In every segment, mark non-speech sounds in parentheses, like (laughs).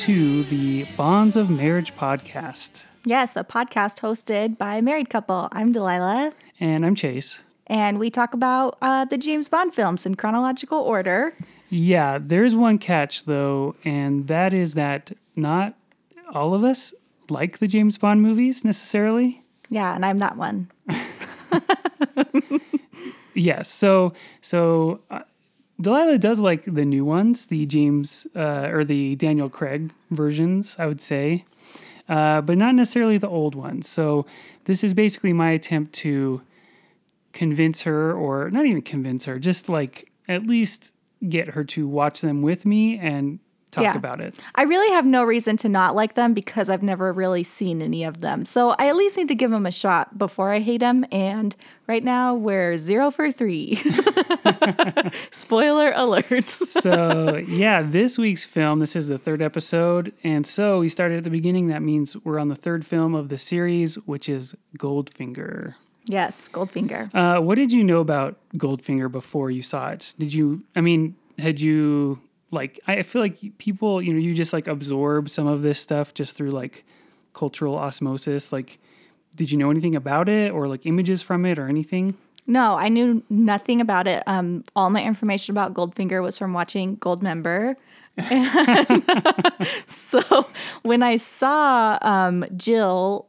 Hello, and welcome to the Bonds of Marriage podcast. Yes, a podcast hosted by a married couple. I'm Delyla, And I'm Chase. and we talk about uh, the James Bond films in chronological order. Yeah, there's one catch though, and that is that not all of us like the James Bond movies necessarily. Yeah, and I'm that one. (laughs) Yes, so so uh, Delyla does like the new ones, the James uh, or the Daniel Craig versions, I would say, uh, but not necessarily the old ones. So this is basically my attempt to convince her, or not even convince her, just like at least get her to watch them with me and talk Yeah. about it. I really have no reason to not like them because I've never really seen any of them. So I at least need to give them a shot before I hate them. And right now we're zero for three. (laughs) Spoiler alert. (laughs) so yeah, this week's film. This is the third episode, and so we started at the beginning. That means we're on the third film of the series, which is Goldfinger. yes, Goldfinger. Uh, what did you know about Goldfinger before you saw it? Did you? I mean, had you like? I feel like people, you know, you just like absorb some of this stuff just through like cultural osmosis. Like, did you know anything about it, or like images from it, or anything? No, I knew nothing about it. Um, all my information about Goldfinger was from watching Goldmember. (laughs) So when I saw um, Jill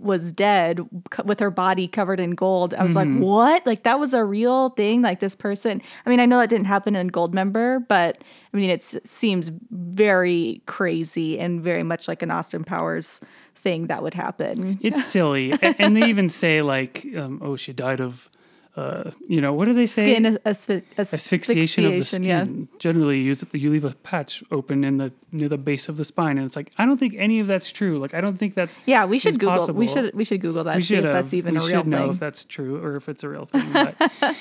was dead co- with her body covered in gold, I was like, "What? Like that was a real thing? Like this person?" I mean, I know that didn't happen in Goldmember, but I mean, it seems very crazy and very much like an Austin Powers thing that would happen. It's silly, A- and they even say like, um, "Oh, she died of." Uh, you know what do they say? Skin asphy- asphyxiation of the asphyxiation, yeah. skin. Generally, you you leave a patch open in the near the base of the spine, and it's like I don't think any of that's true. Like I don't think that Yeah, we should Google. possible. We should we should Google that. we see if that's even we a real should know if that's true or if it's a real thing. But (laughs)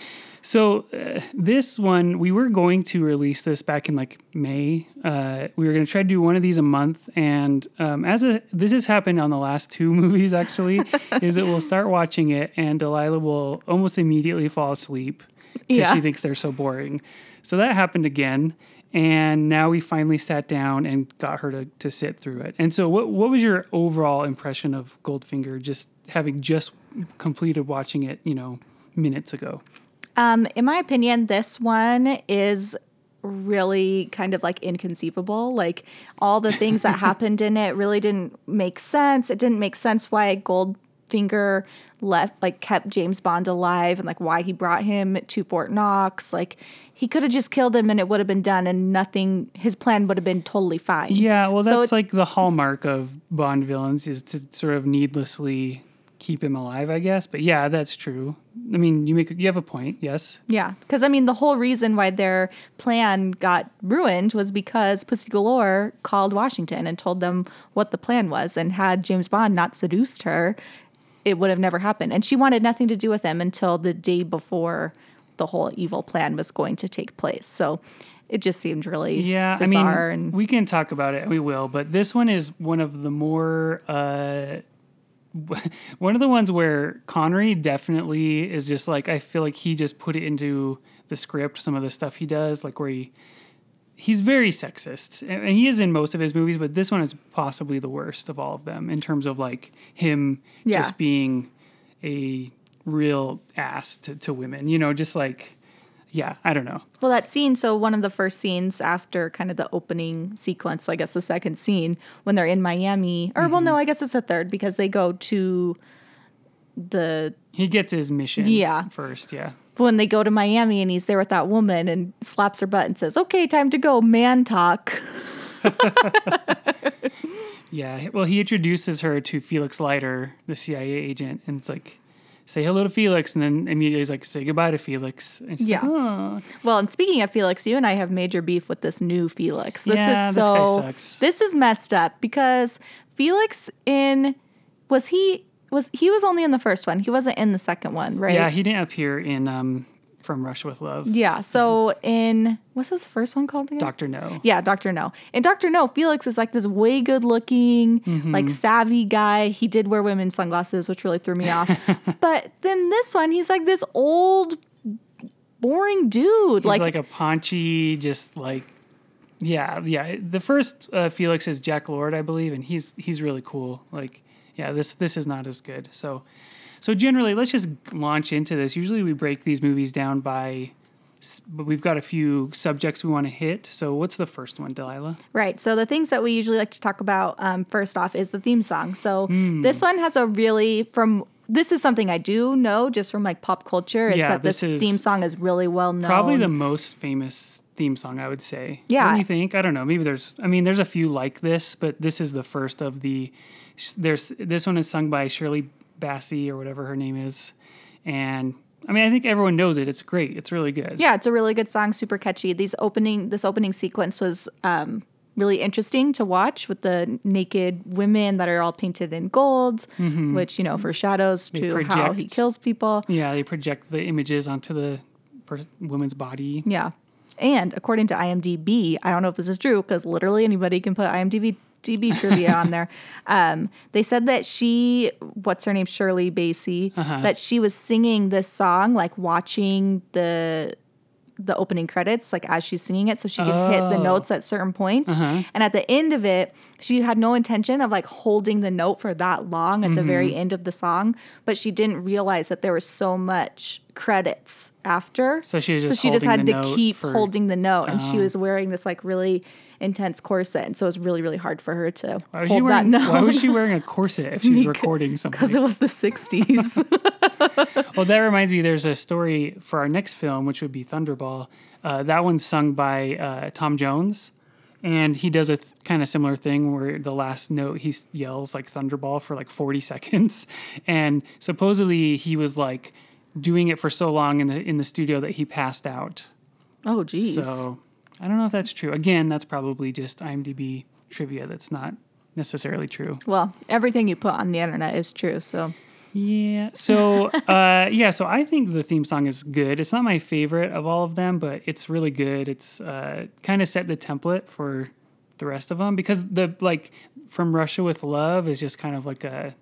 so uh, this one, we were going to release this back in like May. Uh, we were going to try to do one of these a month, and um, as a this has happened on the last two (laughs) movies actually, is that we'll start watching it, and Delyla will almost immediately fall asleep because Yeah. she thinks they're so boring. So that happened again. And now we finally sat down and got her to, to sit through it. And so, what what was your overall impression of Goldfinger? Just having just completed watching it, you know, minutes ago. Um, in my opinion, this one is really kind of like inconceivable. Like all the things that (laughs) happened in it really didn't make sense. It didn't make sense why Goldfinger left, like kept James Bond alive, and like why he brought him to Fort Knox. Like he could have just killed him and it would have been done, and nothing. His plan would have been totally fine. Yeah, well, So that's it- like the hallmark of Bond villains is to sort of needlessly keep him alive, I guess. But yeah, that's true. I mean, you make you have a point. Yes. Yeah, because I mean, the whole reason why their plan got ruined was because Pussy Galore called Washington and told them what the plan was. And had James Bond not seduced her, it would have never happened. And she wanted nothing to do with him until the day before the whole evil plan was going to take place. So it just seemed really Yeah. I mean, and we can talk about it. We will, but this one is one of the more. Uh, (laughs) one of the ones where Connery definitely is just like I feel like he just put it into the script. Some of the stuff he does, like where he he's very sexist, and he is in most of his movies, but this one is possibly the worst of all of them in terms of like him Yeah. just being a real ass to, to women. You know, just like yeah, I don't know. Well, that scene, so one of the first scenes after kind of the opening sequence, so I guess the second scene, when they're in Miami, or well, mm-hmm. no, I guess it's the third because they go to the, He gets his mission Yeah. first, yeah. when they go to Miami and he's there with that woman and slaps her butt and says, okay, time to go, man talk. (laughs) Yeah. Well, he introduces her to Felix Leiter, the CIA agent, and it's like, say hello to Felix, and then immediately he's like, say goodbye to Felix. Yeah. like, "Oh." Well, and speaking of Felix, you and I have major beef with this new Felix. This Yeah, is this guy so sucks. this is messed up because Felix in was he was he was only in the first one. He wasn't in the second one, right? Yeah, he didn't appear in um, From Russia with Love. Yeah. So in what's this first one called again? Doctor No. Yeah, Doctor No. And Doctor No, Felix is like this way good looking, Mm-hmm. like savvy guy. He did wear women's sunglasses, which really threw me off. (laughs) but then this one, he's like this old, boring dude. He's like, like, a paunchy, just like Yeah, yeah. The first uh, Felix is Jack Lord, I believe, and he's he's really cool. Like, yeah, this this is not as good. So, so generally, let's just launch into this. Usually, we break these movies down by, but we've got a few subjects we want to hit. So, what's the first one, Delyla? Right. So the things that we usually like to talk about um, first off is the theme song. So Hmm. this one has a really from this is something I do know just from like pop culture is Yeah, that this, this is theme song is really well known. Probably the most famous theme song, I would say. Yeah. Don't you think? I don't know. Maybe there's. I mean, there's a few like this, but this is the first of the. There's this one is sung by Shirley Bassey or whatever her name is, and I mean, I think everyone knows it. It's great. It's really good. yeah, it's a really good song, super catchy. These opening this opening sequence was um, really interesting to watch with the naked women that are all painted in gold, which you know foreshadows to how he Mm-hmm. kills people. Yeah, they project the images onto the per- woman's body. Yeah. And according to IMDb, I don't know if this is true because literally anybody can put IMDb DB trivia on there. (laughs) Um, they said that she, what's her name, Shirley Bassey, that she was singing this song like watching the the opening credits, like as she's singing it, so she could hit the Oh. notes at certain points. Uh-huh. And at the end of it, she had no intention of like holding the note for that long at the very mm-hmm. end of the song, but she didn't realize that there was so much credits after. So she was just so she just had to keep for- holding the note, and she Oh. was wearing this like really intense corset, and so it was really really hard for her to Why was, hold she that wearing, note. why was she wearing a corset if she was (laughs) recording something? Because it was the '60s. (laughs) (laughs) Well, that reminds me. There's a story for our next film, which would be Thunderball. Uh, that one's sung by uh, Tom Jones, and he does a th- kind of similar thing where the last note he yells like Thunderball for like 40 (laughs) seconds, and supposedly he was like doing it for so long in the in the studio that he passed out. oh, geez. So I don't know if that's true. Again, that's probably just IMDb trivia. That's not necessarily true. Well, everything you put on the internet is true. So Yeah. So, (laughs) uh, yeah. So I think the theme song is good. It's not my favorite of all of them, but it's really good. It's uh, kind of set the template for the rest of them because the like from Russia with Love is just kind of like a.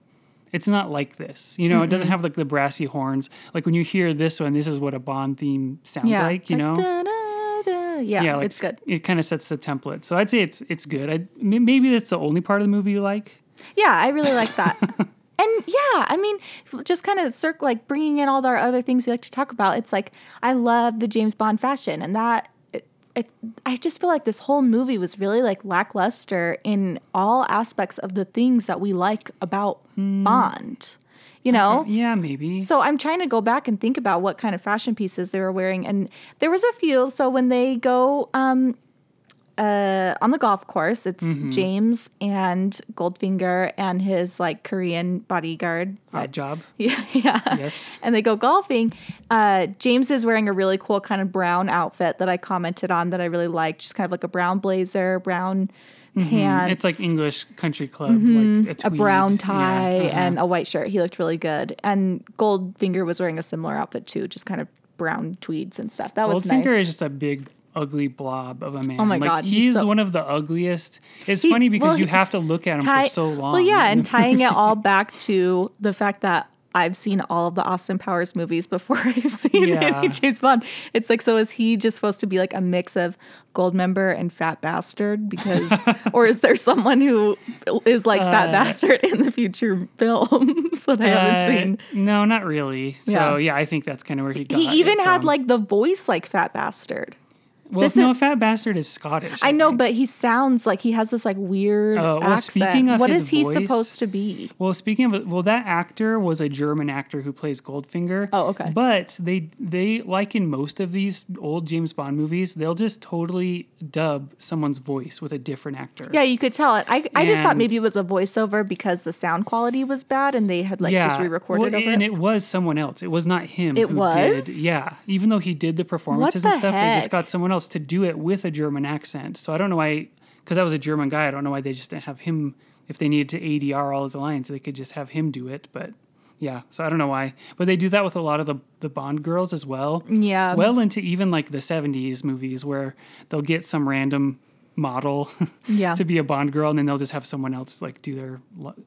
It's not like this, you know. It doesn't have like the brassy horns. Like when you hear this one, this is what a Bond theme sounds yeah, like, you know. Da-da-da. Yeah, yeah, like it's good. It kind of sets the template. So I'd say it's it's good. I, maybe that's the only part of the movie you like. Yeah, I really like that. (laughs) and yeah, I mean, just kind of circle like bringing in all the other things we like to talk about. It's like I love the James Bond fashion, and that it, it, I just feel like this whole movie was really like lackluster in all aspects of the things that we like about Bond. You know, Yeah, maybe. so I'm trying to go back and think about what kind of fashion pieces they were wearing, and there was a few. So when they go um, uh, on the golf course, it's Mm-hmm. James and Goldfinger and his like Korean bodyguard. Oddjob. (laughs) Yeah, yeah. Yes. And they go golfing. Uh, James is wearing a really cool kind of brown outfit that I commented on that I really liked. Just kind of like a brown blazer, brown pants. Mm-hmm. It's like English country club, like a, Mm-hmm. a brown Yeah, tie uh-huh. and a white shirt. He looked really good. And Goldfinger was wearing a similar outfit too, just kind of brown tweeds and stuff. That was Goldfinger nice. is just a big, ugly blob of a man. Oh my like, God, he's so- one of the ugliest. It's He- funny because well, you have to look at him tie- for so long. Well, yeah, and (laughs) tying it all back to the fact that I've seen all of the Austin Powers movies before (laughs) I've seen Yeah. any James Bond. It's like, so is he just supposed to be like a mix of Goldmember and Fat Bastard? Because, (laughs) or is there someone who is like Fat Bastard in the future films that I Uh, haven't seen? No, not really. So Yeah. yeah, I think that's kind of where he got. He even had from. like the voice like Fat Bastard. Well, this no, is- Fat Bastard is Scottish. I know, think. but he sounds like he has this like weird Oh, well, accent. speaking of what is he voice- supposed to be? Well, speaking of, well, that actor was a German actor who plays Goldfinger. Oh, okay. But they they like in most of these old James Bond movies, they'll just totally dub someone's voice with a different actor. Yeah, you could tell it. I, I just thought maybe it was a voiceover because the sound quality was bad and they had like just re-recorded well, over and it. it was someone else. It was not him. It who was? Did, yeah, even though he did the performances the and stuff, they just got someone else to do it with a German accent. So I don't know why, because I was a German guy. I don't know why they just didn't have him. If they needed to ADR all his lines, they could just have him do it. But yeah, so I don't know why. But they do that with a lot of the the Bond girls as well. Yeah. Well into even like the '70s movies where they'll get some random model (laughs) Yeah. to be a Bond girl, and then they'll just have someone else like do their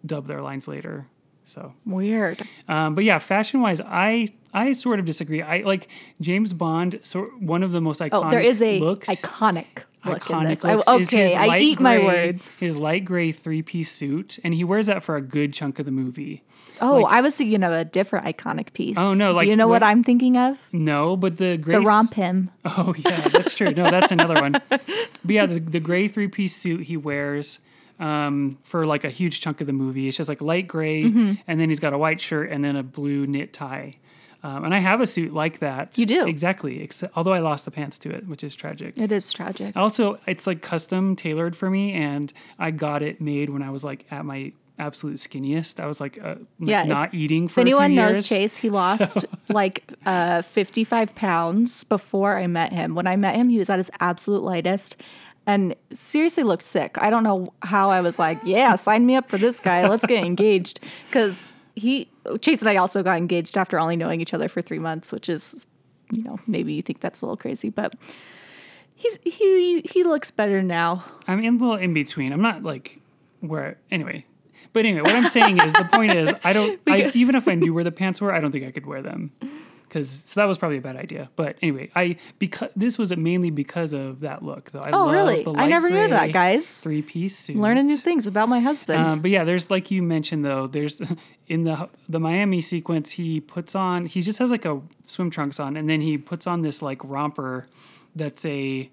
dub their lines later. So Weird. um, but yeah, fashion wise, I I sort of disagree. I like James Bond. So one of the most iconic Oh, there is a looks. iconic look iconic. I, looks is okay, I eat my words. His light gray three piece suit, and he wears that for a good chunk of the movie. Oh, like- I was thinking of a different iconic piece. Oh, no, Do like you know what what- I'm thinking of? No, but the gray The romp him. Oh yeah, that's true. No, that's another one. (laughs) But yeah, the, the gray three piece suit he wears um, for like a huge chunk of the movie. It's just like light gray, Mm-hmm. and then he's got a white shirt and then a blue knit tie. Um, and I have a suit like that. You do? exactly. Except, although I lost the pants to it, which is tragic. It is tragic. Also, it's like custom tailored for me, and I got it made when I was like at my absolute skinniest. I was like uh, Yeah, if- not eating If for a few anyone knows years. Chase, he (laughs) lost like uh, 55 pounds before I met him. When I met him, he was at his absolute lightest and seriously looked sick. I don't know how I was like, yeah, sign me up for this guy. Let's get engaged. Because he, Chase and I also got engaged after only knowing each other for three months, which is, you know, maybe you think that's a little crazy, but he's, he, he looks better now. I'm in a little in between. I'm not like where anyway. But anyway, what I'm saying is the point is I don't I, even if I knew where the pants were, I don't think I could wear them. Cuz so that was probably a bad idea. But anyway, I because this was mainly because of that look though. I Oh, really? I never knew that, guys. Three-piece suit. Learning new things about my husband. Um, but yeah, there's like you mentioned though. There's (laughs) in the the Miami sequence, he puts on he just has like a swim trunks on, and then he puts on this like romper that's a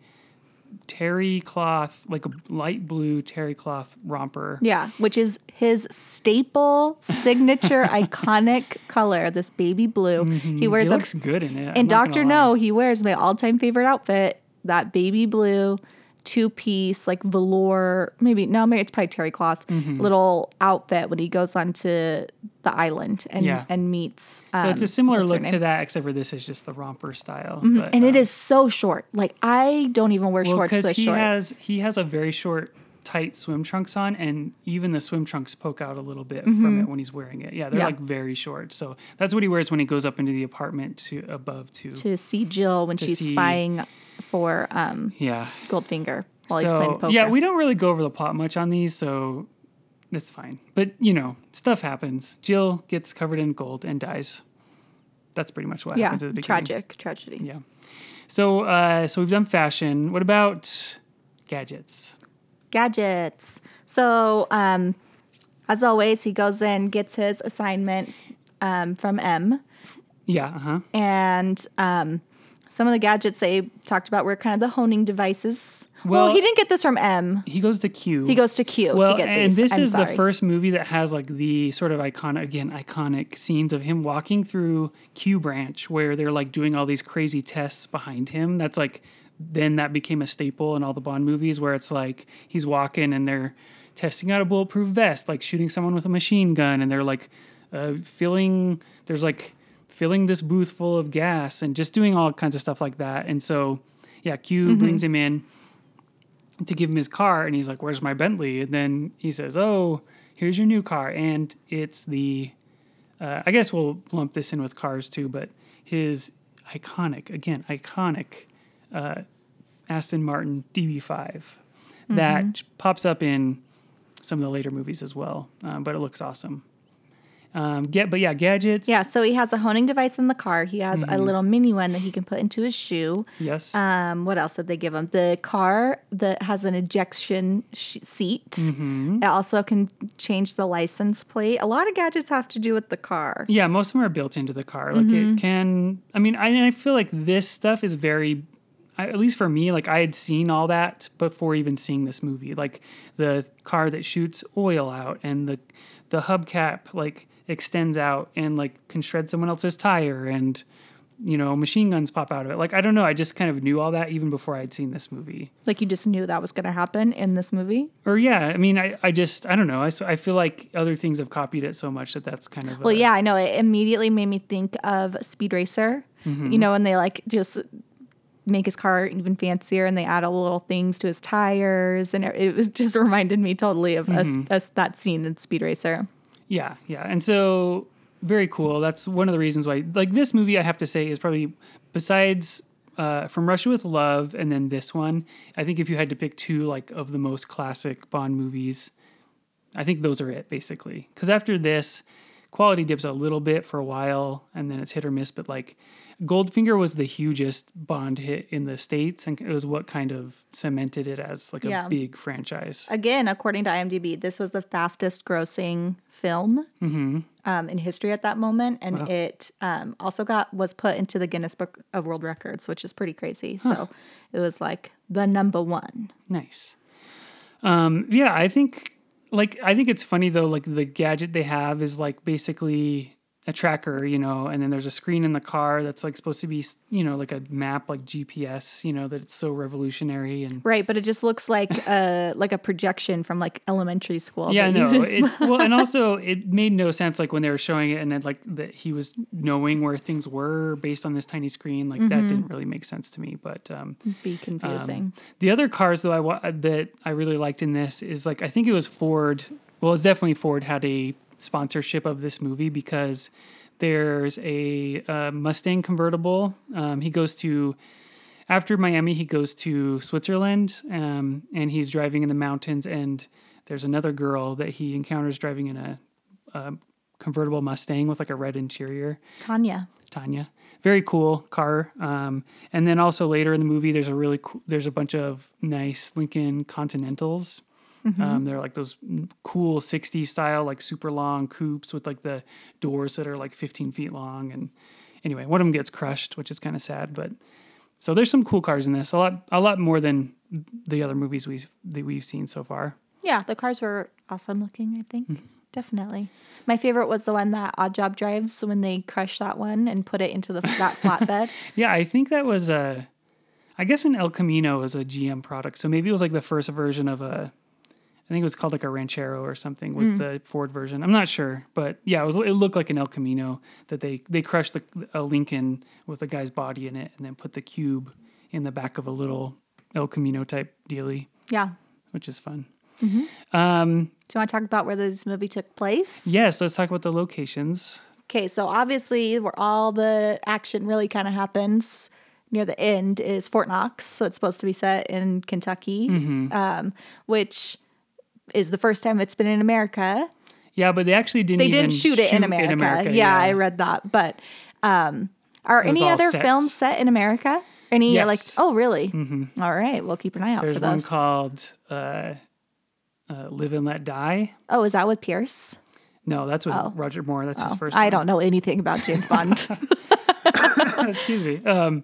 terry cloth, like a light blue terry cloth romper. Yeah, which is his staple, signature, (laughs) iconic color, this baby blue. He mm-hmm. wears He a looks good in it. And Doctor. No, he wears my all-time favorite outfit, that baby blue two-piece like velour, maybe no, maybe it's probably terry cloth Mm-hmm. little outfit when he goes onto the island and Yeah. and meets. So it's a um, similar look to that, except for this is just the romper style. Mhm, But, and it um, is so short. Like I don't even wear well shorts because this he short. has he has a very short tight swim trunks on and even the swim trunks poke out a little bit from it when he's wearing it. Yeah they're Mm-hmm. Yeah. like very short. So that's what he wears when he goes up into the apartment to above to to see Jill when she's see- spying for um, yeah. Goldfinger while he's playing so poker. yeah we don't really go over the plot much on these so it's fine. But you know stuff happens. Jill gets covered in gold and dies. That's pretty much what yeah, happens at the beginning. tragic tragedy. yeah. So uh so we've done fashion. What about gadgets Gadgets. So, um, as always, he goes in, gets his assignment um, from M, yeah uh-huh and um, some of the gadgets they talked about were kind of the homing devices. Well, Well- he didn't get this from M. he goes to q He goes to Q well, to get and these. this I'm is the first movie that has like the sort of iconic, again, iconic scenes of him walking through Q Branch, where they're like doing all these crazy tests behind him. That's like, then that became a staple in all the Bond movies, where it's like he's walking and they're testing out a bulletproof vest, like shooting someone with a machine gun, and they're like uh, filling. There's like filling this booth full of gas and just doing all kinds of stuff like that. And so, yeah, Q Mm-hmm. brings him in to give him his car and he's like where's my bentley and then he says oh here's your new car and it's the uh, i guess we'll lump this in with cars too but his iconic again iconic uh, aston martin db5 that pops up in some of the later movies as well um, but it looks awesome um, get but yeah gadgets Yeah, so he has a homing device in the car. He has Mm-hmm. a little mini one that he can put into his shoe. yes Um, what else did they give him? The car that has an ejection sh- seat. Mm-hmm. It also can change the license plate. A lot of gadgets have to do with the car. Yeah, most of them are built into the car. Like Mm-hmm. it can. I mean, I, I feel like this stuff is very, I- at least for me, like I had seen all that before even seeing this movie. Like the car that shoots oil out, and the the hubcap like extends out and like can shred someone else's tire, and you know machine guns pop out of it. Like I don't know. I just kind of knew all that even before I had seen this movie. Like you just knew that was going to happen in this movie. Or yeah, I mean, I, I just I don't know. I I feel like other things have copied it so much that that's kind of Well, a- yeah, I know. It immediately made me think of Speed Racer. Mm-hmm. You know, and they like just make his car even fancier and they add all little things to his tires and it, was (laughs) just reminded me totally of us, Mm-hmm. us that scene in Speed Racer. Yeah, yeah. And so very cool. That's one of the reasons why like this movie I have to say is probably besides uh, from Russia with Love and then this one, I think if you had to pick two like of the most classic Bond movies, I think those are it basically. Cuz after this quality dips a little bit for a while and then it's hit or miss but like Goldfinger was the hugest Bond hit in the states, and it was what kind of cemented it as like a Yeah. big franchise. Again, according to IMDb, this was the fastest grossing film Mm-hmm. um, in history at that moment, and it um, also got was put into the Guinness Book of World Records, which is pretty crazy. So it was like the number one. Nice. Um, yeah, I think like I think it's funny though. Like the gadget they have is like basically a tracker, you know, and then there's a screen in the car that's like supposed to be, you know, like a map, like GPS, you know, that it's so revolutionary and Right, but it just looks like a (laughs) like a projection from like elementary school. yeah, no, just- it's (laughs) well, and also it made no sense like when they were showing it and then like that he was knowing where things were based on this tiny screen, like that didn't really make sense to me. But um, be confusing. The other cars though I wa- that I really liked in this is like I think it was Ford. Well, it's definitely Ford had a sponsorship of this movie because there's a uh, Mustang convertible. Um, he goes to after Miami, he goes to Switzerland, um, and he's driving in the mountains. And there's another girl that he encounters driving in a, a convertible Mustang with like a red interior. Tanya. Tanya. Very cool car. Um, and then also later in the movie, there's a really cool, there's a bunch of nice Lincoln Continentals. Um, they're like those cool 60s style, like super long coupes with like the doors that are like 15 feet long. And anyway, one of them gets crushed, which is kind of sad. But so there's some cool cars in this, a lot, a lot more than the other movies we've that we've seen so far. Yeah, the cars were awesome looking, I think. Mm-hmm. Definitely. My favorite was the one that Oddjob drives when they crush that one and put it into the that flatbed. (laughs) Yeah, I think that was a. I guess an El Camino was a GM product, so maybe it was like the first version of a. I think it was called like a Ranchero or something. Was Hmm. the Ford version? I'm not sure, but yeah, it was. It looked like an El Camino that they they crushed the a Lincoln with a guy's body in it, and then put the cube in the back of a little El Camino type dealie, Yeah. which is fun. Mm-hmm. Um, Do you want to talk about where this movie took place? yes, let's talk about the locations. Okay, so obviously where all the action really kind of happens near the end is Fort Knox. So it's supposed to be set in Kentucky, Mm-hmm. um, which is the first time it's been in America. Yeah, but they actually didn't. They even didn't shoot it in America. yeah, I read that. But um, are any other sets. films set in America? Any Yes. like? Oh, really? Mm-hmm. right, we'll keep an eye out There's for one those. called uh, uh, "Live and Let Die." oh, is that with Pierce? No, that's with Roger Moore. That's his first. Oh. I one. don't know anything about James Bond. (laughs) (laughs) Excuse me. Um,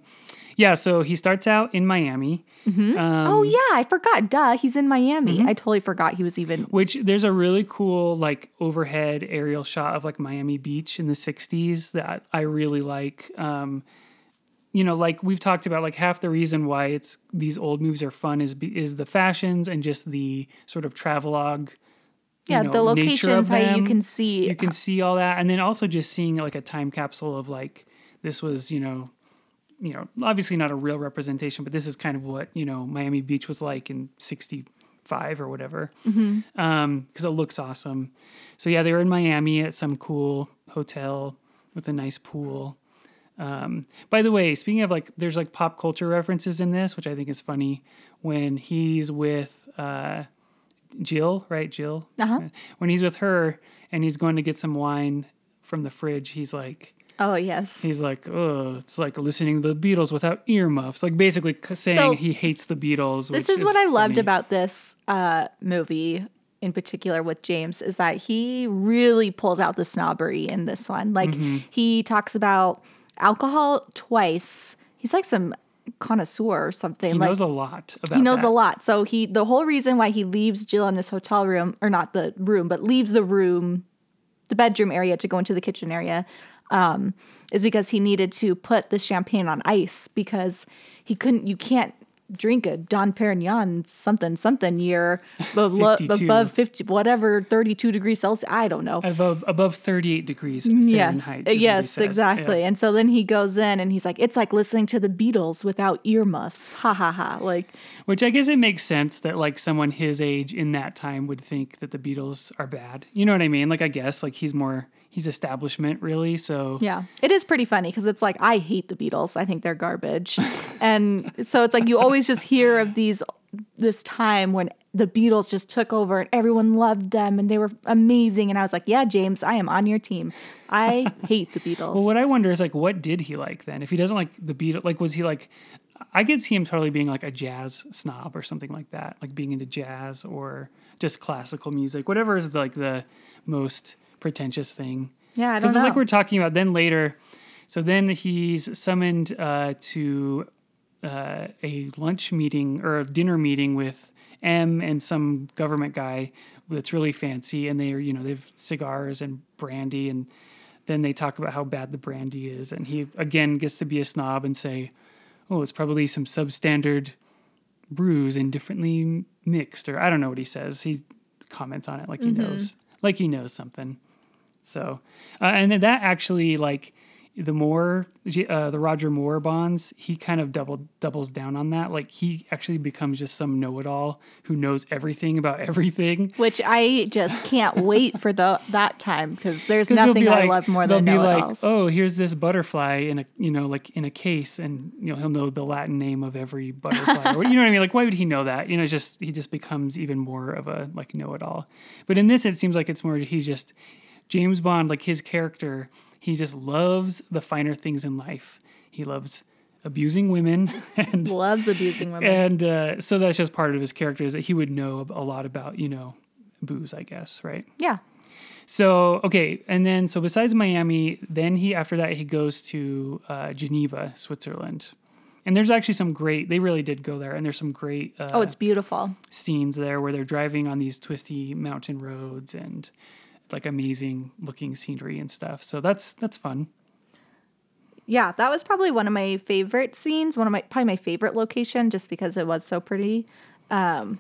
yeah, so he starts out in Miami, oh yeah, I forgot. Duh, he's in Miami. Mm-hmm. I totally forgot he was even. which there's a really cool like overhead aerial shot of like Miami Beach in the '60s that I really like. Um, you know, like we've talked about, like half the reason why it's these old movies are fun is is the fashions and just the sort of travelogue. you Yeah, know, the locations, how you can see. you can see all that and then also just seeing like a time capsule of like this was you know you know obviously not a real representation but this is kind of what you know miami beach was like in 65 or whatever um because it looks awesome so yeah they were in miami at some cool hotel with a nice pool um, by the way, speaking of like, there's like pop culture references in this, which I think is funny. When he's with uh, Jill, right? Jill. Uh-huh. When he's with her and he's going to get some wine from the fridge, he's like, oh yes. he's like, oh, it's like listening to the Beatles without earmuffs. Like basically saying So- he hates the Beatles. This which is what I loved funny. about this uh, movie in particular with James is that he really pulls out the snobbery in this one. Like Mm-hmm. he talks about alcohol twice. He's like some connoisseur or something. He like knows a lot about. he knows that. a lot. So he the whole reason why he leaves Jill in this hotel room or not the room, but leaves the room, the bedroom area to go into the kitchen area, um, is because he needed to put the champagne on ice because he couldn't. You can't drink a Dom Perignon something something year above, (laughs) lo- above fifty whatever thirty two degrees Celsius. I don't know. Above, above 38 degrees Yes, Fahrenheit. he yes, exactly. Yeah. And so then he goes in and he's like, "It's like listening to the Beatles without earmuffs." (laughs) Ha ha ha! Like, Which I guess it makes sense that like someone his age in that time would think that the Beatles are bad. You know what I mean? Like I guess like he's more he's establishment really. So Yeah, it is pretty funny because it's like I hate the Beatles. I think they're garbage, (laughs) and so it's like you always just hear of these this time when the Beatles just took over and everyone loved them and they were amazing. And I was like, yeah, James, I am on your team. I (laughs) hate the Beatles. Well, what I wonder is like, what did he like then? If he doesn't like the Beatles, like, was he like? I could see him totally being like a jazz snob or something like that, like being into jazz or just classical music, whatever is like the most pretentious thing. yeah, Because it's like we're talking about then later. So then he's summoned uh, to uh, a lunch meeting or a dinner meeting with M and some government guy that's really fancy, and they are you know they have cigars and brandy, and then they talk about how bad the brandy is, and he again gets to be a snob and say, "Oh, it's probably some substandard brews and differently mixed," or I don't know what he says. He comments on it like he knows, like he knows something. So, uh, and then that actually like the more uh, the Roger Moore bonds, he kind of double doubles down on that. Like he actually becomes just some know-it-all who knows everything about (laughs) everything. Which I just can't wait for the that time because there's nothing I like- love more than be know like, oh, here's this butterfly in a you know like in a case, and you know he'll know the Latin name of every (laughs) butterfly. or, you know what I mean? Like why would he know that? You know, just he just becomes even more of a like know-it-all. But in this, it seems like it's more he's just James Bond, like his character. He just loves the finer things in life. He loves abusing women (laughs) and Loves abusing women. and uh, so that's just part of his character is that he would know a lot about you know booze i guess right yeah. so okay and then so besides miami then he after that he goes to uh, geneva switzerland and there's actually some great they really did go there and there's some great uh, Oh, it's beautiful. scenes there where they're driving on these twisty mountain roads and like amazing looking scenery and stuff so that's that's fun Yeah, that was probably one of my favorite scenes. One of my probably my favorite location, just because it was so pretty. Um,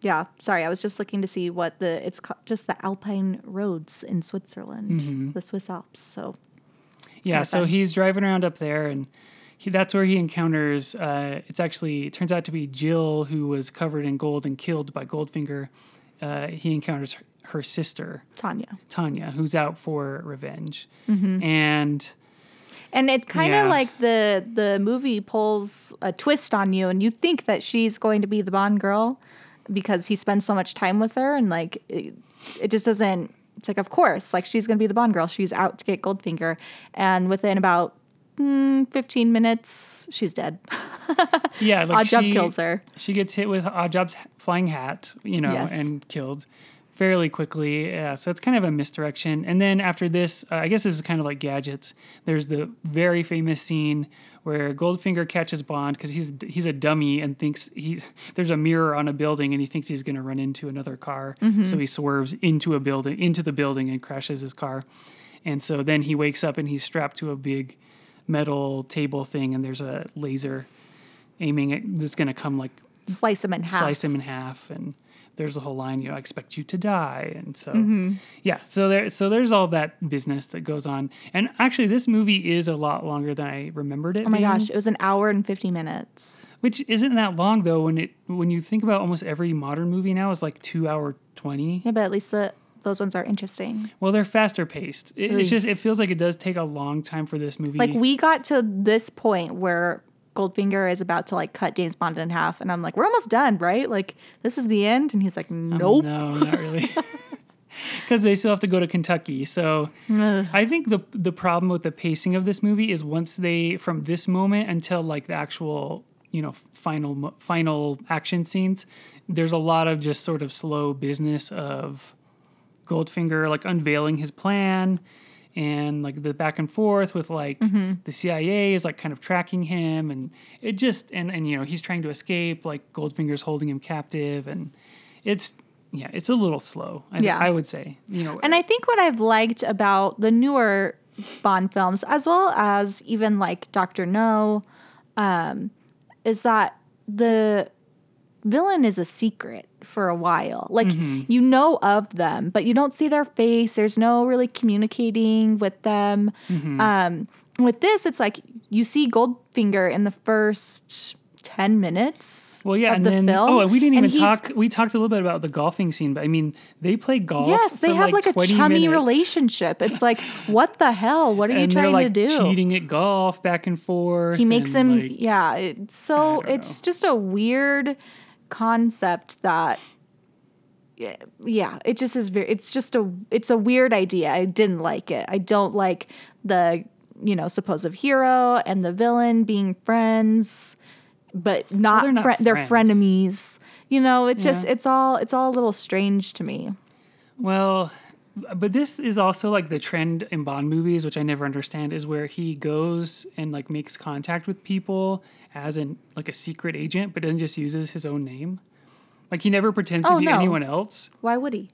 yeah, sorry, I was just looking to see what the it's called, just the Alpine roads in Switzerland, Mm-hmm. the Swiss Alps. So yeah so he's driving around up there and he, that's where he encounters uh, it's actually it turns out to be jill who was covered in gold and killed by goldfinger uh, he encounters her, sister Tanya, tanya who's out for revenge Mm-hmm. and and it's kind of Yeah. like the the movie pulls a twist on you, and you think that she's going to be the Bond girl because he spends so much time with her, and like it, it just doesn't. It's like, of course, like she's going to be the Bond girl. She's out to get Goldfinger, and within about mm, 15 minutes, she's dead. (laughs) yeah like Oddjob she, kills her. she gets hit with oddjob's flying hat you know Yes. and killed fairly quickly. Yeah so it's kind of a misdirection. And then after this uh, i guess this is kind of like gadgets. There's the very famous scene where goldfinger catches bond because he's he's a dummy and thinks he (laughs) there's a mirror on a building and he thinks he's going to run into another car. So he swerves into a building into the building and crashes his car. And so then he wakes up and he's strapped to a big metal table thing and there's a laser aiming at that's going to come like Slice him in half. slice him in half and there's the whole line you know i expect you to die. And so Mm-hmm. yeah so there so there's all that business that goes on. And actually this movie is a lot longer than i remembered it Oh my being, gosh, it was an hour and 50 minutes. which isn't that long though when it when you think about almost every modern movie now is like two hour 20 Yeah, but at least the those ones are interesting. well they're faster paced. It, it's just it feels like it does take a long time for this movie. Like we got to this point where Goldfinger is about to like cut James Bond in half, and I'm like, we're almost done, right? Like this is the end, and he's like, oh, nope. No, not really. (laughs) Because they still have to go to Kentucky. So I think the the problem with the pacing of this movie is once they from this moment until like the actual you know final final action scenes, there's a lot of just sort of slow business of Goldfinger like unveiling his plan and like the back and forth with like the CIA is like kind of tracking him and it just and and you know he's trying to escape like Goldfinger's holding him captive and it's yeah it's a little slow I, Yeah. I would say you know And I think what I've liked about the newer Bond films, as well as even like Doctor No, um, is that the villain is a secret for a while. Like you know of them, but you don't see their face. There's no really communicating with them. Um, with this, it's like you see Goldfinger in the first ten minutes. well yeah of and the then film, oh and we didn't even talk we talked a little bit about the golfing scene but I mean they play golf Yes, they for, have like, a chummy minutes. relationship. It's like, (laughs) what the hell? What are you and they're trying like to do? cheating at golf back and forth He makes him, like, yeah. It's so it's just a weird concept that yeah, yeah, it just is very it's just a it's a weird idea. I didn't like it. I don't like the, you know, supposed hero and the villain being friends, but not, they're not fri- they're frenemies. You know, it just it's all it's all a little strange to me. Well, but this is also like the trend in Bond movies, which I never understand, is where he goes and like makes contact with people as an like a secret agent, but then just uses his own name. Like he never pretends Oh, to be no. anyone else, Why would he?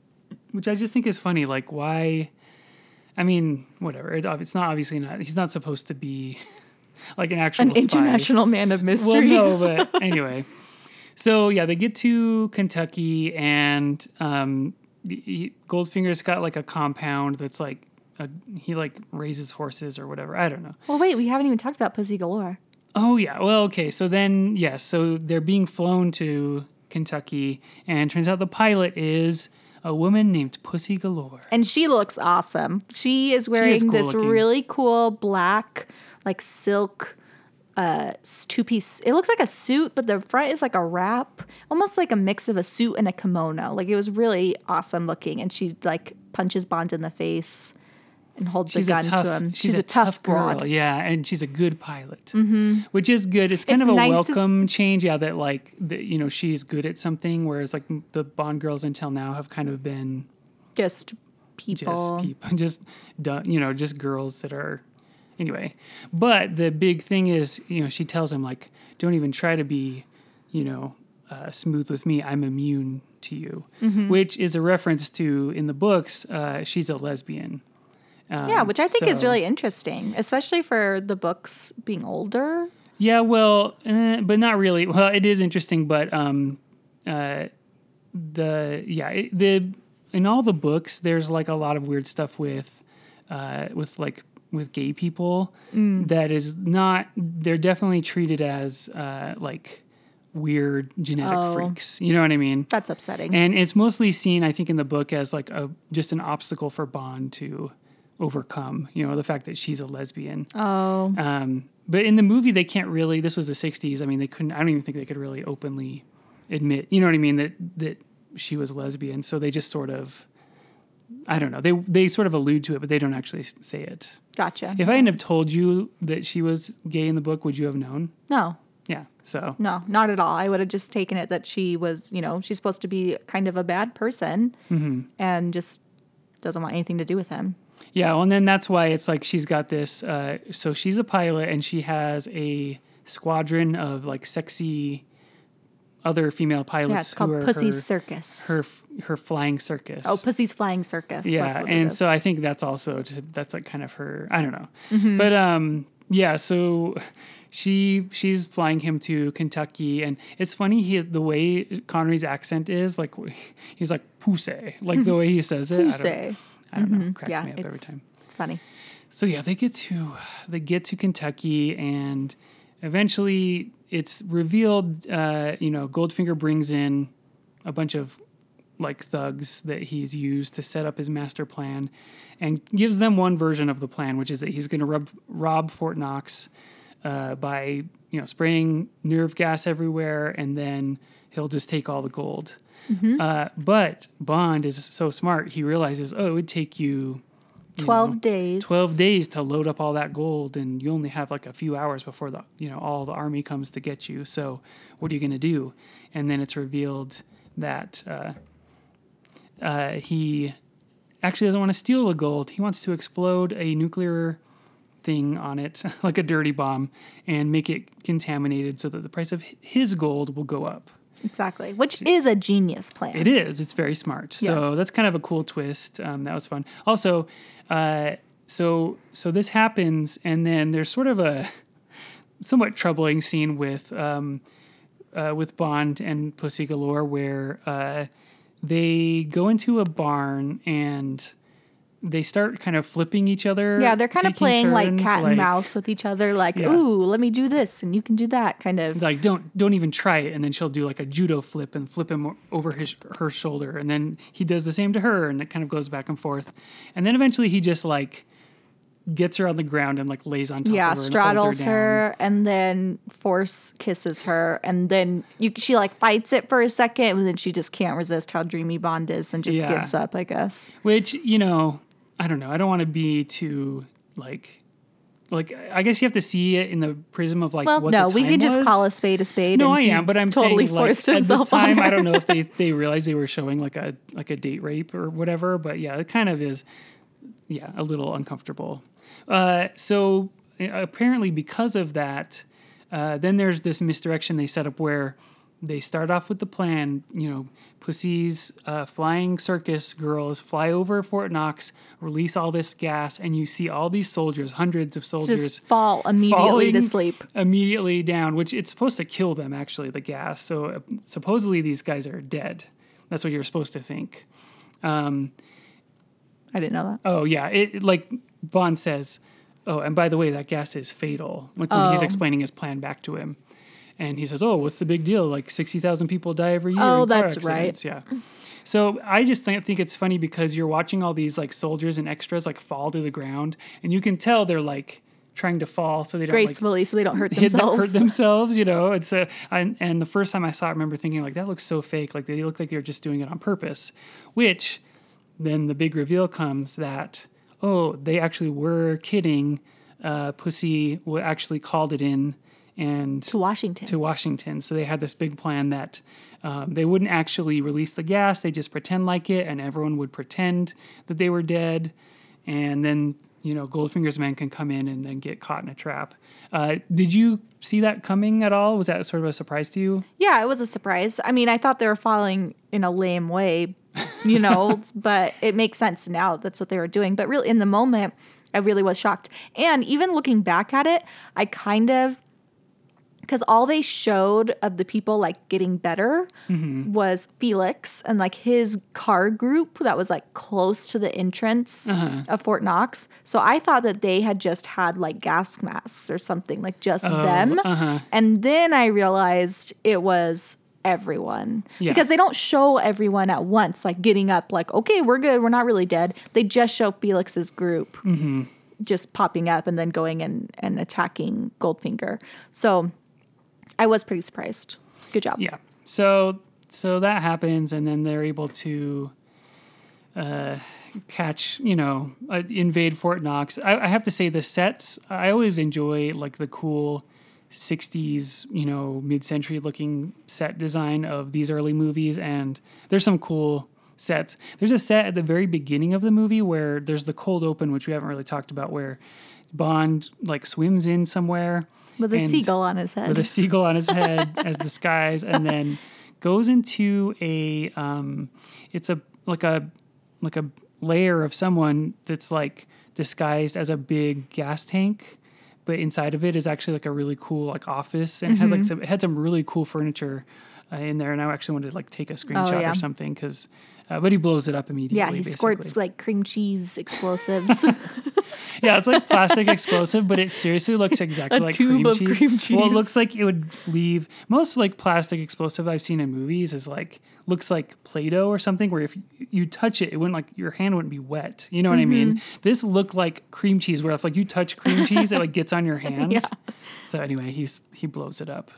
which I just think is funny. Like why? I mean, whatever. It, it's not obviously not. He's not supposed to be (laughs) like an actual An spy. international man of mystery. Well, no, (laughs) but anyway. So yeah, they get to Kentucky, and um, Goldfinger's got like a compound that's like a, he like raises horses or whatever. I don't know. Well, wait, we haven't even talked about Pussy Galore. Oh yeah. Well, okay. So then, yes. so they're being flown to Kentucky, and turns out the pilot is a woman named Pussy Galore. And she looks awesome. She is wearing cool this looking. really cool black, like silk uh two piece it looks like a suit but the front is like a wrap almost like a mix of a suit and a kimono like it was really awesome looking and she like punches bond in the face and holds She's a a gun tough. to him She's, a, tough, girl. broad. Yeah, and she's a good pilot, mm-hmm. which is good. It's kind It's of a nice to welcome change. Yeah, that like the, you know she's good at something, whereas like the Bond girls until now have kind of been just people just people, (laughs) just you know, just girls that are anyway. But the big thing is, you know, she tells him like, don't even try to be, you know, uh, smooth with me. I'm immune to you, Mm-hmm. which is a reference to in the books. Uh, she's a lesbian. Um, yeah which i think is really interesting especially for the books being older Yeah, well, eh, but not really. Well, it is interesting, but um, uh, the yeah it, the in all the books, there's like a lot of weird stuff with uh, with like with gay people that is not. They're definitely treated as uh, like weird genetic Oh. freaks. You know what I mean? that's upsetting And it's mostly seen, I think, in the book as like a just an obstacle for Bond to overcome. You know, the fact that she's a lesbian. oh Um, but in the movie, they can't really. This was the '60s. I mean, they couldn't. I don't even think they could really openly admit. You know what I mean? That that she was lesbian. So they just sort of. I don't know. They they sort of allude to it, but they don't actually say it. gotcha If I hadn't have told you that she was gay in the book, would you have known? no Yeah. So No, not at all. I would have just taken it that she was, you know, she's supposed to be kind of a bad person Mm-hmm. and just doesn't want anything to do with him. Yeah. Well, and then that's why it's like she's got this. Uh, so she's a pilot, and she has a squadron of like sexy other female pilots Yeah, it's who called are Pussy's her, Circus. her her flying circus. oh, Pussy's Flying Circus. yeah That's what it and so i think that's also to, that's like kind of her i don't know Mm-hmm. but um yeah so she she's flying him to kentucky and it's funny he the way connery's accent is like (laughs) he's like pussy like the way he says it Pussy. I don't, don't know cracks Yeah, me up every time It's funny. so yeah, they get to they get to Kentucky, and eventually it's revealed. Uh, you know, Goldfinger brings in a bunch of like thugs that he's used to set up his master plan, and gives them one version of the plan, which is that he's going to rob, rob Fort Knox uh, by you know spraying nerve gas everywhere, and then he'll just take all the gold. Uh, but Bond is so smart; he realizes, oh, it would take you you 12 know, days. 12 days to load up all that gold and you only have like a few hours before the you know all the army comes to get you. So what are you going to do? And then it's revealed that uh, uh, he actually doesn't want to steal the gold. He wants to explode a nuclear thing on it (laughs) like a dirty bomb and make it contaminated so that the price of his gold will go up Exactly. Which is a genius plan. it is. It's very smart. So that's kind of a cool twist. Um, that was fun. Also, uh, so so this happens, and then there's sort of a (laughs) somewhat troubling scene with um, uh, with Bond and Pussy Galore, where uh, they go into a barn and they start kind of flipping each other. Yeah, they're kind of playing like turns, cat and mouse with each other, like, Yeah. ooh, let me do this and you can do that kind of. like don't don't even try it and then she'll do like a judo flip and flip him over his her shoulder and then he does the same to her and it kind of goes back and forth and then eventually he just like gets her on the ground and like lays on top yeah of her, straddles and her. her, and then force kisses her and then you she like fights it for a second and then she just can't resist how dreamy bond is and just Yeah. gives up i guess. Which you know, I don't know. I don't want to be too like. Like I guess you have to see it in the prism of like well what no we could just was. call a spade a spade No, and I am, but I'm totally saying like forced at the himself time, I don't know if they (laughs) they realized they were showing like a like a date rape or whatever, but yeah, it kind of is. Yeah, a little uncomfortable. Uh, so apparently, because of that, uh, then there's this misdirection they set up where they start off with the plan. You know, Pussy's uh, flying circus girls fly over Fort Knox, release all this gas, and you see all these soldiers, hundreds of soldiers, just fall immediately to sleep immediately down, which it's supposed to kill them actually, the gas. So uh, supposedly these guys are dead. That's what you're supposed to think. i didn't know that Oh yeah, it like Bond says. Oh, and by the way, that gas is fatal. Like when he's Oh. explaining his plan back to him, and he says, "Oh, what's the big deal? Like sixty thousand people die every year." Oh, that's right. Yeah. So I just think, think it's funny because you're watching all these like soldiers and extras like fall to the ground, and you can tell they're like trying to fall so they don't like gracefully so they don't hurt (laughs) hit themselves hurt themselves, you know. It's a and, and the first time I saw it, I remember thinking like that looks so fake. Like they look like they're just doing it on purpose. Which then the big reveal comes that oh they actually were kidding. Uh, Pussy actually called it in and to washington to Washington. So they had this big plan that um, they wouldn't actually release the gas, they just pretend like it, and everyone would pretend that they were dead. And then, you know, Goldfinger's men can come in and then get caught in a trap. Uh, did you see that coming at all? Was that sort of a surprise to you? Yeah, it was a surprise. I mean, I thought they were falling in a lame way, you know, (laughs) but it makes sense now. That's what they were doing. But really, in the moment, I really was shocked. And even looking back at it, I kind of, because all they showed of the people like getting better mm-hmm. was Felix and like his car group that was like close to the entrance uh-huh. of Fort Knox. So I thought that they had just had like gas masks or something, like just oh, them. Uh-huh. And then I realized it was everyone. Yeah. because they don't show everyone at once like getting up like okay we're good we're not really dead. They just show felix's group mm-hmm. just popping up and then going and, and attacking goldfinger. So i was pretty surprised good job Yeah. So so that happens, and then they're able to uh, catch, you know, uh, invade Fort Knox. I, I have to say the sets. I always enjoy like the cool. 60s, you know, mid-century looking set design of these early movies and there's some cool sets. There's a set at the very beginning of the movie where there's the cold open which we haven't really talked about where Bond like swims in somewhere with a seagull on his head with a seagull on his head (laughs) as disguise, and then goes into a um, it's a like a like a layer of someone that's like disguised as a big gas tank, but inside of it is actually like a really cool like office and it has Mm-hmm. like some it had some really cool furniture uh, in there, and I actually wanted to like take a screenshot Oh, yeah. or something because. Uh, but he blows it up immediately. yeah he basically. squirts like cream cheese explosives (laughs) Yeah, it's like plastic explosive, but it seriously looks (laughs) exactly A like cream cheese. cream Well, it looks like it would leave most like plastic explosive I've seen in movies is like looks like Play-Doh or something where if you touch it, it wouldn't like your hand wouldn't be wet. You know what I mean? Mm-hmm. This looked like cream cheese where if like you touch cream cheese, it like gets on your (laughs) hand. Yeah. So anyway, he's he blows it up.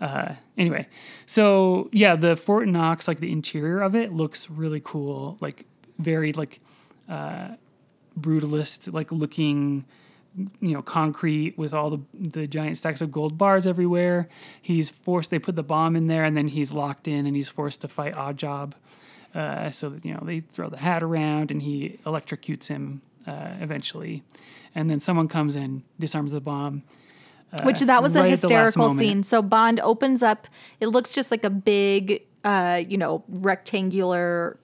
Uh, anyway, so yeah, the Fort Knox, like the interior of it, looks really cool. Like very like uh, brutalist, like looking, you know, concrete with all the the giant stacks of gold bars everywhere. He's forced. They put the bomb in there, and then he's locked in, and he's forced to fight Oddjob. Uh, so you know they throw the hat around, and he electrocutes him uh, eventually, and then someone comes in, disarms the bomb. Which that was a right last hysterical scene. So Bond opens up. It looks just like a big, uh, you know, rectangular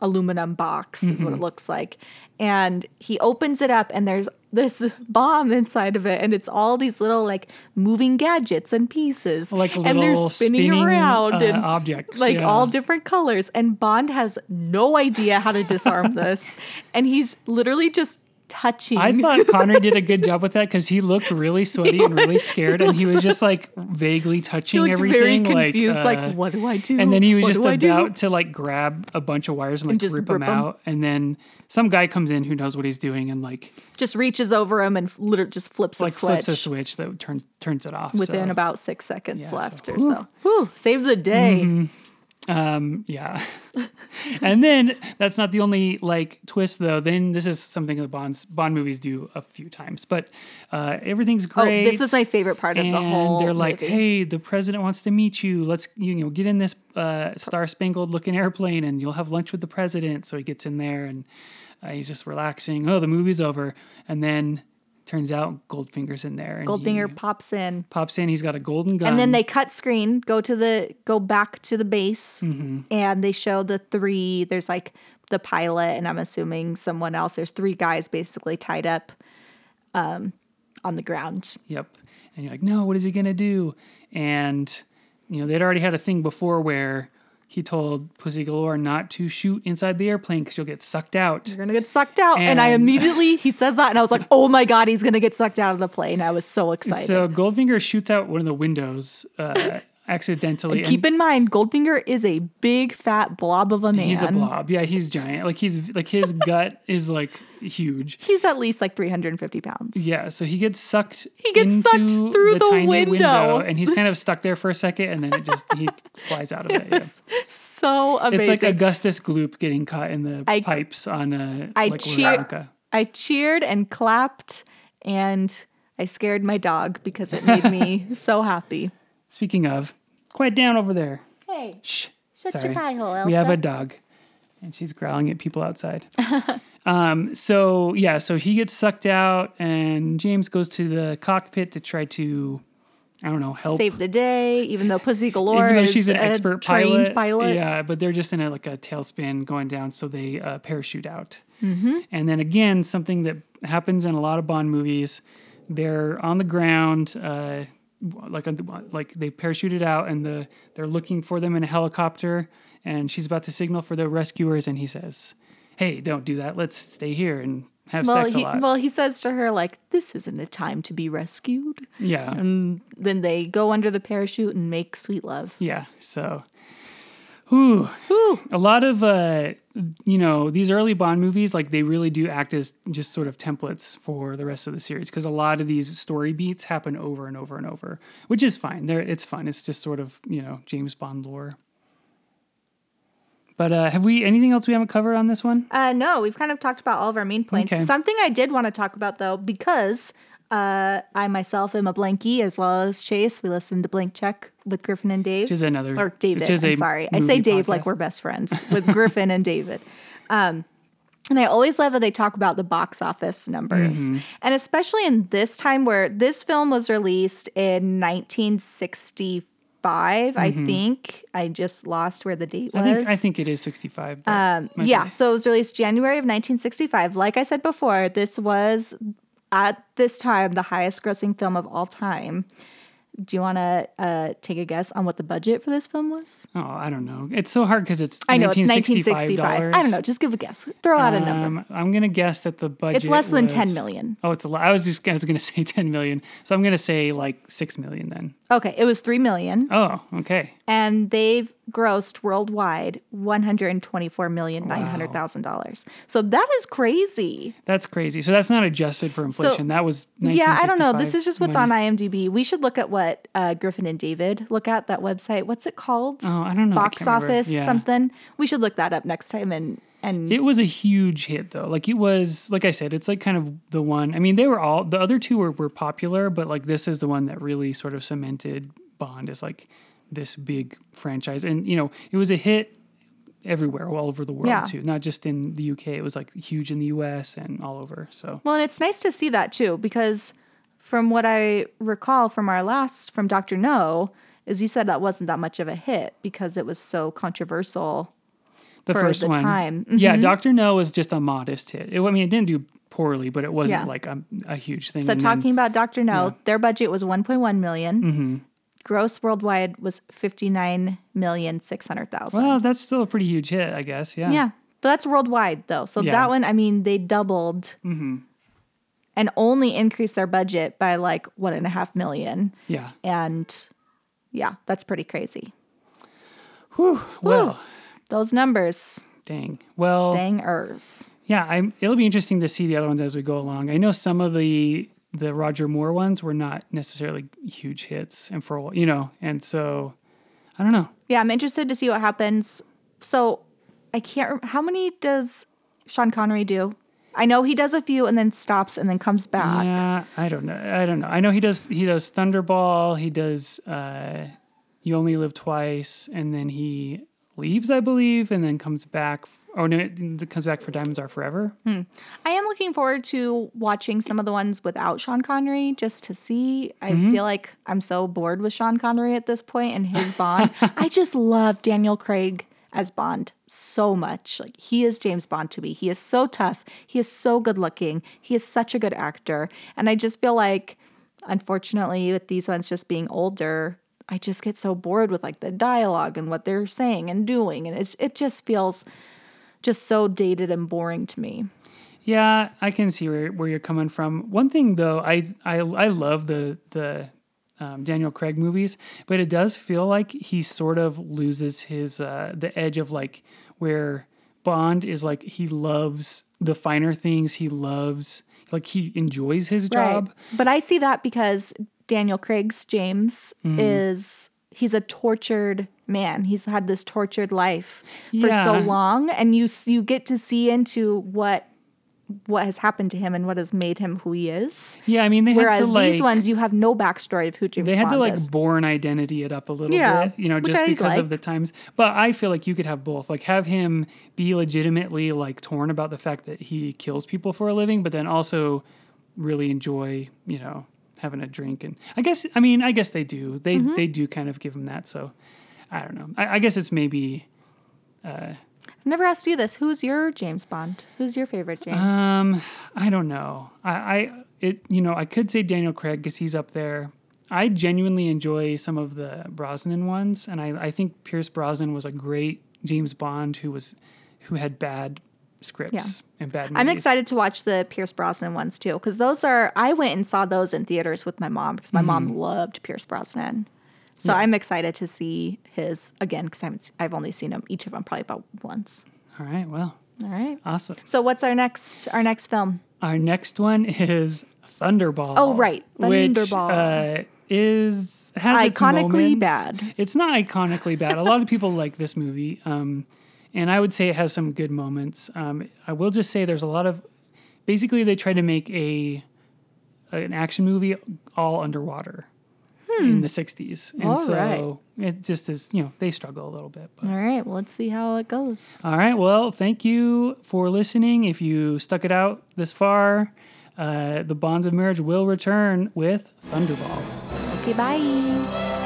aluminum box is Mm-hmm. what it looks like. And he opens it up, and there's this (laughs) bomb inside of it, and it's all these little like moving gadgets and pieces, like and they're little spinning, around uh, and objects, like yeah. all different colors. And Bond has no idea how to disarm (laughs) this, and he's literally just touching. I thought (laughs) Connor did a good job with that because he looked really sweaty and really scared, and he was just like vaguely touching he looked very everything, confused, like, uh, what do I do? And then he was What just about to like grab a bunch of wires and like just rip, them rip 'em. out, and then some guy comes in who knows what he's doing and like just reaches over him and literally just flips like a switch flips a switch that turns turns it off within so, about six seconds Yeah, so- left or so. Whew, save the day. Um, yeah. and then that's not the only like twist though. Then this is something the Bonds Bond movies do a few times, but uh, everything's Oh, great. this is my favorite part of the whole. And they're like, movie. "Hey, the president wants to meet you. Let's you know get in this uh, star spangled looking airplane, and you'll have lunch with the president." So he gets in there, and uh, he's just relaxing. Oh, the movie's over, and then turns out Goldfinger's in there. And Goldfinger pops in, pops in. He's got a golden gun, and then they cut screen, go to the go back to the base, Mm-hmm. and they show the three. There's like the pilot, and I'm assuming someone else. There's three guys basically tied up, um, on the ground. Yep. And you're like, no, what is he gonna do? And you know, they'd already had a thing before where he told Pussy Galore not to shoot inside the airplane because you'll get sucked out. You're gonna get sucked out, and, I immediately he says that, and I was like, oh my god, he's gonna get sucked out of the plane. I was so (laughs) excited. So Goldfinger shoots out one of the windows uh, accidentally. Keep in mind, Goldfinger is a big fat blob of a man. he's a blob. Yeah, he's giant. Like he's like his (laughs) gut is like huge. He's at least like 350 pounds. Yeah, so he gets sucked. He gets sucked through the tiny window. and he's kind of (laughs) stuck there for a second, and then it just he flies out of it. (laughs) yeah. So amazing. It's like Augustus Gloop getting caught in the I- pipes on a I like cheer- I cheered and clapped, and I scared my dog because it made me so happy. Speaking of, quiet down over there. Hey, Shh. Shut your Sorry. pie hole, We have a dog, and she's growling at people outside. (laughs) um. So yeah. So he gets sucked out, and James goes to the cockpit to try to, I don't know, help. save the day, even though Pussy Galore (laughs) Even though is she's an a expert trained pilot, pilot. yeah, but they're just in a like a tailspin going down, so they uh, parachute out. Mm-hmm. And then again, something that happens in a lot of Bond movies, they're on the ground, uh, like like they parachuted out, and the they're looking for them in a helicopter, and she's about to signal for the rescuers, and he says, "Hey, don't do that. Let's stay here and have Well, sex he, a lot." well, he says to her, like, this isn't a time to be rescued. yeah, And then they go under the parachute and make sweet love. Yeah. So, whew, a lot of uh, you know these early Bond movies, like they really do act as just sort of templates for the rest of the series because a lot of these story beats happen over and over and over, which is fine. There, it's fun. It's just sort of you know James Bond lore. But uh, have we anything else we haven't covered on this one? Uh, no, we've kind of talked about all of our main points. Okay. Something I did want to talk about though, because uh, I myself am a blankie as well as Chase. We listen to Blank Check with Griffin and Dave. Which is another or David. Which is I'm sorry. I say Dave like we're best friends with Griffin and David. Um, and I always love that they talk about the box office numbers. Mm-hmm. And especially in this time where this film was released in 1965, I think. I just lost where the date was. Mm-hmm. I think I think it is sixty five. Um, Yeah, so it was released January of 1965. Like I said before, this was at this time the highest grossing film of all time. Do you want to uh, take a guess on what the budget for this film was? Oh, I don't know. It's so hard because it's I know it's 1965 1965. I don't know. Just give a guess. Throw out a number. Um, I'm gonna guess that the budget. It's less than was- 10 million. Oh, it's a lot. I was just I was gonna (laughs) say 10 million, so I'm gonna say like six million then. Okay, it was 3 million Oh, okay. and they've grossed worldwide 124 million nine hundred thousand dollars. So that is crazy. That's crazy. So that's not adjusted for inflation. that was Yeah, I don't know. This is just what's money. on IMDb. We should look at what uh, Griffin and David look at that website. What's it called? Oh, I don't know. Box office Yeah. something. We should look that up next time and and It was a huge hit though. Like it was, like I said, it's like kind of the one. I mean, they were all the other two were were popular, but like this is the one that really sort of cemented Bond as like this big franchise. And you know, it was a hit everywhere, all over the world Yeah. too. Not just in the UK. It was like huge in the US and all over. So well, and it's nice to see that too because from what I recall from our last from Doctor No is you said that wasn't that much of a hit because it was so controversial. The for first the one, time. yeah, Doctor No was just a modest hit. It, I mean, it didn't do poorly, but it wasn't Yeah. like a, a huge thing. So And then- talking about Doctor No, their budget was 1.1 million. Mm-hmm. Gross worldwide was 59 million 600,000. well, that's still a pretty huge hit, I guess. Yeah. Yeah. But that's worldwide though. So Yeah. that one, I mean, they doubled and only increase their budget by like one and a half million. Yeah. And yeah, that's pretty crazy. Whew. Well, Those numbers, dang. Well, dangers. yeah. I'm. It'll be interesting to see the other ones as we go along. I know some of the the Roger Moore ones were not necessarily huge hits, and for a while, you know, and so I don't know. Yeah, I'm interested to see what happens. So I can't. How many does Sean Connery do? I know he does a few and then stops and then comes back. Yeah, I don't know. I don't know. I know he does. He does Thunderball. He does. uh You only live twice, and then he leaves, I believe, and then comes back. Oh no, it comes back for Diamonds Are Forever. Hmm. I am looking forward to watching some of the ones without Sean Connery just to see. I mm-hmm. feel like I'm so bored with Sean Connery at this point and his Bond. I just love Daniel Craig as Bond so much. Like he is James Bond to me. He is so tough. He is so good looking. He is such a good actor. And I just feel like unfortunately with these ones just being older, I just get so bored with like the dialogue and what they're saying and doing and it's it just feels just so dated and boring to me. Yeah, I can see where, where you're coming from. One thing though, I I, I love the the um, Daniel Craig movies, but it does feel like he sort of loses his uh, the edge of like where Bond is like he loves the finer things. He loves like he enjoys his job. But I see that because Daniel Craig's James Mm-hmm. is he's a tortured man. He's had this tortured life for so long and you you get to see into what what has happened to him and what has made him who he is. Yeah, I mean they had Whereas to like these ones you have no backstory of who James they had Bond to like is. Bourne Identity it up a little Yeah, bit, you know, just because like. of the times. But I feel like you could have both. Like have him be legitimately like torn about the fact that he kills people for a living, but then also really enjoy, you know, having a drink. And I guess I mean I guess they do. They Mm-hmm. they do kind of give him that. So I don't know. I, I guess it's maybe I've never asked you this. Who's your James Bond? Who's your favorite James? Um, I don't know. I, I it you know I could say Daniel Craig because he's up there. I genuinely enjoy some of the Brosnan ones, and I, I think Pierce Brosnan was a great James Bond who was who had bad scripts and bad. Movies. I'm excited to watch the Pierce Brosnan ones too, because those are. I went and saw those in theaters with my mom because my mom Mm-hmm. loved Pierce Brosnan. So I'm excited to see his again because. I've only seen them each of them probably about once. All right, well, All right. awesome. So what's our next our next film? Our next one is Thunderball. Oh, right. Which, Thunderball. uh, is has Iconically bad. It's not iconically bad. A lot of people like this movie, um, and I would say it has some good moments. Um, I will just say there's a lot of basically they try to make a an action movie all underwater in the 60s and Hmm. All so right. it just is you know they struggle a little bit but All right. Well, let's see how it goes. all right. Well, thank you for listening. If you stuck it out this far, uh, the bonds of marriage will return with Thunderball. Okay. Bye.